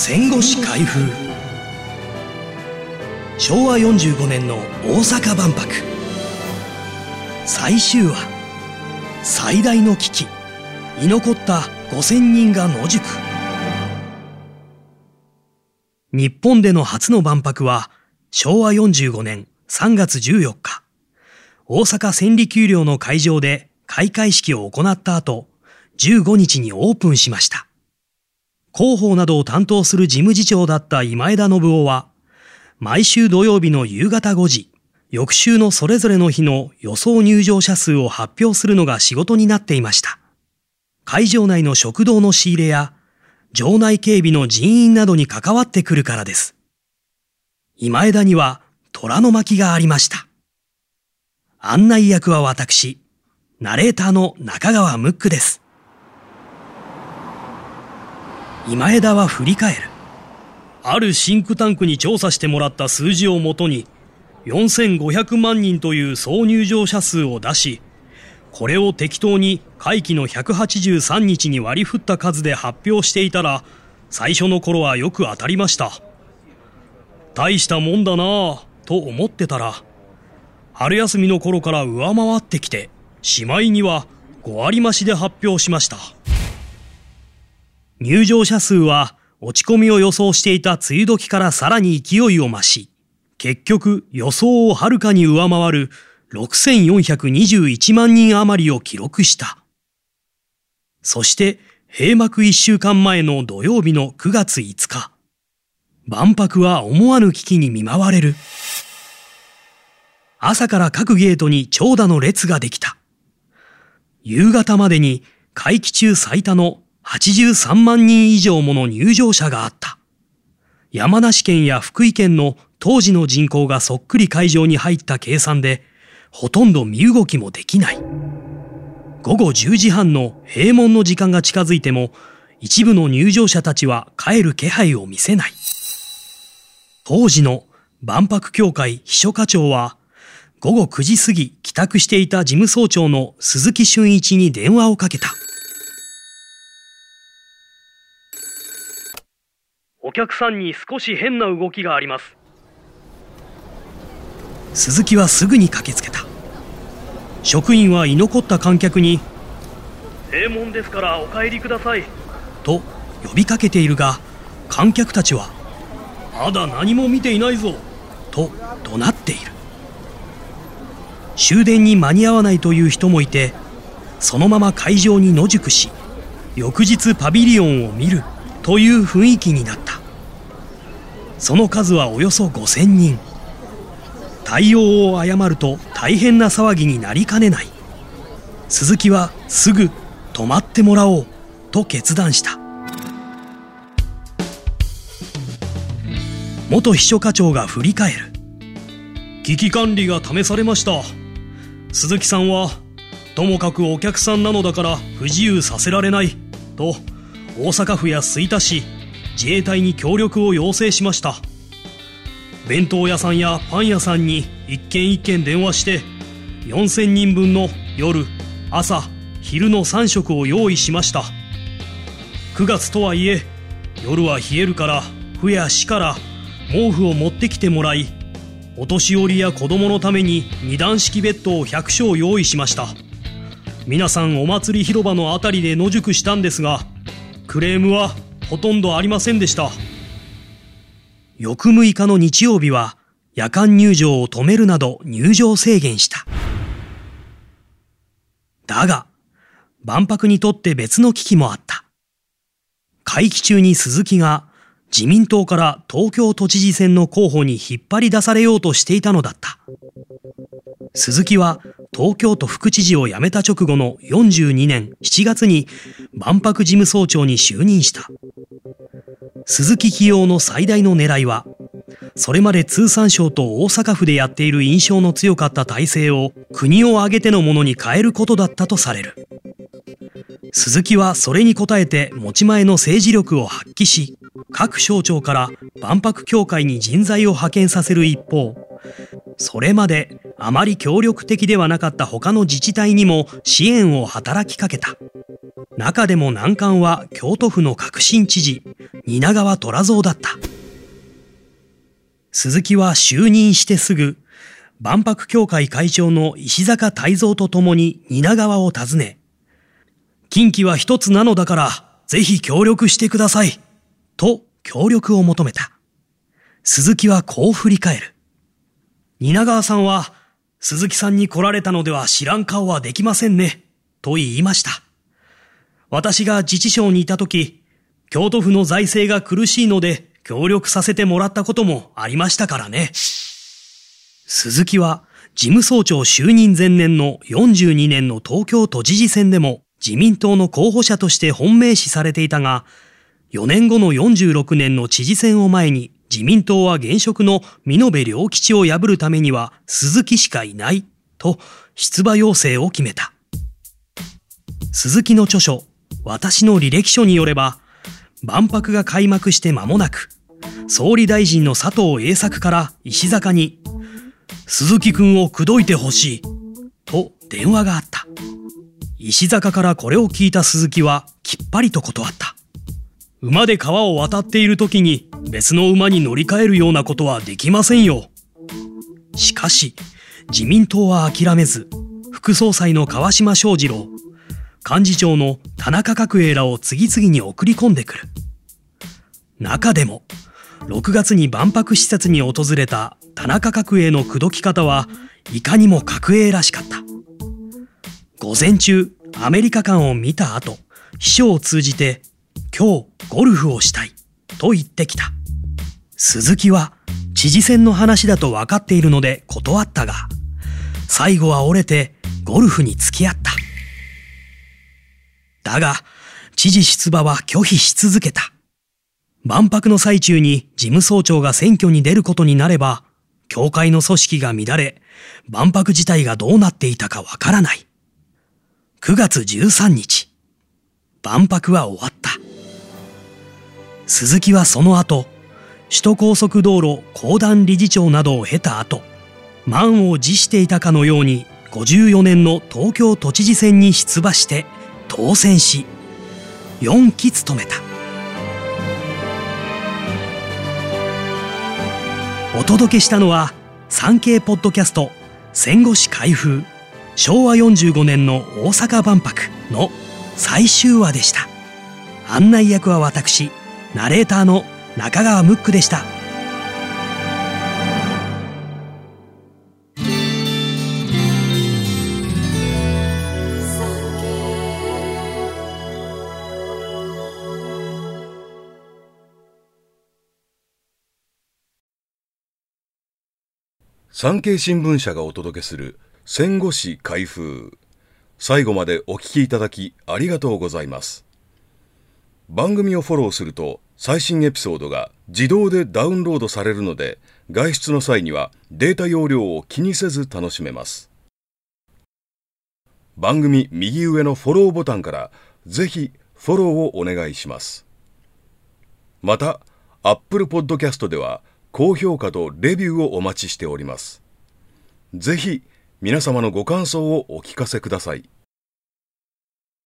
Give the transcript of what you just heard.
戦後史開封。昭和45年の大阪万博。最終話。最大の危機。居残った5000人が野宿。日本での初の万博は昭和45年3月14日。大阪千里丘陵の会場で開会式を行った後15日にオープンしました。広報などを担当する事務次長だった今枝信夫は、毎週土曜日の夕方5時、翌週のそれぞれの日の予想入場者数を発表するのが仕事になっていました。会場内の食堂の仕入れや、場内警備の人員などに関わってくるからです。今枝には虎の巻がありました。案内役は私、ナレーターの中川ムックです。今枝は振り返る。あるシンクタンクに調査してもらった数字をもとに、4500万人という総入場者数を出し、これを適当に会期の183日に割り振った数で発表していたら、最初の頃はよく当たりました。大したもんだなぁ、と思ってたら、春休みの頃から上回ってきて、しまいには5割増しで発表しました。入場者数は落ち込みを予想していた梅雨時からさらに勢いを増し、結局予想をはるかに上回る6421万人余りを記録した。そして閉幕1週間前の土曜日の9月5日、万博は思わぬ危機に見舞われる。朝から各ゲートに長蛇の列ができた。夕方までに会期中最多の83万人以上もの入場者があった。山梨県や福井県の当時の人口がそっくり会場に入った計算で、ほとんど身動きもできない。午後10時半の閉門の時間が近づいても、一部の入場者たちは帰る気配を見せない。当時の万博協会秘書課長は、午後9時過ぎ帰宅していた事務総長の鈴木俊一に電話をかけた。お客さんに少し変な動きがあります。鈴木はすぐに駆けつけた。職員は居残った観客に「閉門ですからお帰りください」と呼びかけているが観客たちは「まだ何も見ていないぞ」と怒鳴っている。終電に間に合わないという人もいてそのまま会場に野宿し翌日パビリオンを見るという雰囲気になったその数はおよそ5000人。対応を誤ると大変な騒ぎになりかねない。鈴木はすぐ止まってもらおうと決断した。元秘書課長が振り返る。危機管理が試されました。鈴木さんはともかくお客さんなのだから不自由させられないと大阪府や吹田市自衛隊に協力を要請しました。弁当屋さんやパン屋さんに一軒一軒電話して4000人分の夜朝昼の3食を用意しました。9月とはいえ夜は冷えるから府や市から毛布を持ってきてもらいお年寄りや子供のために二段式ベッドを100床用意しました。皆さんお祭り広場の辺りで野宿したんですがクレームはほとんどありませんでした。翌6日の日曜日は夜間入場を止めるなど入場制限した。だが、万博にとって別の危機もあった。会期中に鈴木が自民党から東京都知事選の候補に引っ張り出されようとしていたのだった。鈴木は東京都副知事を辞めた直後の42年7月に万博事務総長に就任した。鈴木起用の最大の狙いは、それまで通産省と大阪府でやっている印象の強かった体制を国を挙げてのものに変えることだったとされる。鈴木はそれに応えて持ち前の政治力を発揮し、各省庁から万博協会に人材を派遣させる一方、それまであまり協力的ではなかった他の自治体にも支援を働きかけた。中でも難関は京都府の革新知事、蜷川虎蔵だった。鈴木は就任してすぐ、万博協会会長の石坂泰造と共に蜷川を訪ね、近畿は一つなのだから、ぜひ協力してください。と協力を求めた。鈴木はこう振り返る。蜷川さんは、鈴木さんに来られたのでは知らん顔はできませんね。と言いました。私が自治省にいたとき、京都府の財政が苦しいので協力させてもらったこともありましたからね。鈴木は事務総長就任前年の42年の東京都知事選でも自民党の候補者として本命視されていたが、4年後の46年の知事選を前に自民党は現職の美濃部良吉を破るためには鈴木しかいないと出馬要請を決めた。鈴木の著書、私の履歴書によれば、万博が開幕して間もなく、総理大臣の佐藤栄作から石坂に、鈴木くんを口説いてほしい、と電話があった。石坂からこれを聞いた鈴木はきっぱりと断った。馬で川を渡っている時に別の馬に乗り換えるようなことはできませんよ。しかし、自民党は諦めず、副総裁の川島翔二郎、幹事長の田中角栄らを次々に送り込んでくる。中でも、6月に万博施設に訪れた田中角栄の口説き方はいかにも角栄らしかった。午前中、アメリカ館を見た後、秘書を通じて、今日ゴルフをしたい、と言ってきた。鈴木は、知事選の話だと分かっているので断ったが、最後は折れてゴルフに付き合った。だが、知事出馬は拒否し続けた。万博の最中に事務総長が選挙に出ることになれば、教会の組織が乱れ、万博自体がどうなっていたかわからない。9月13日、万博は終わった。鈴木はその後、首都高速道路公団理事長などを経た後、満を持していたかのように54年の東京都知事選に出馬して当選し4期務めたお届けしたのは産経ポッドキャスト戦後史開封昭和45年の大阪万博の最終話でした案内役は私ナレーターの中川ムックでした。産経新聞社がお届けする戦後史開封。最後までお聞きいただきありがとうございます。番組をフォローすると最新エピソードが自動でダウンロードされるので外出の際にはデータ容量を気にせず楽しめます。番組右上のフォローボタンからぜひフォローをお願いします。また Apple Podcast では高評価とレビューをお待ちしております。ぜひ皆様のご感想をお聞かせください。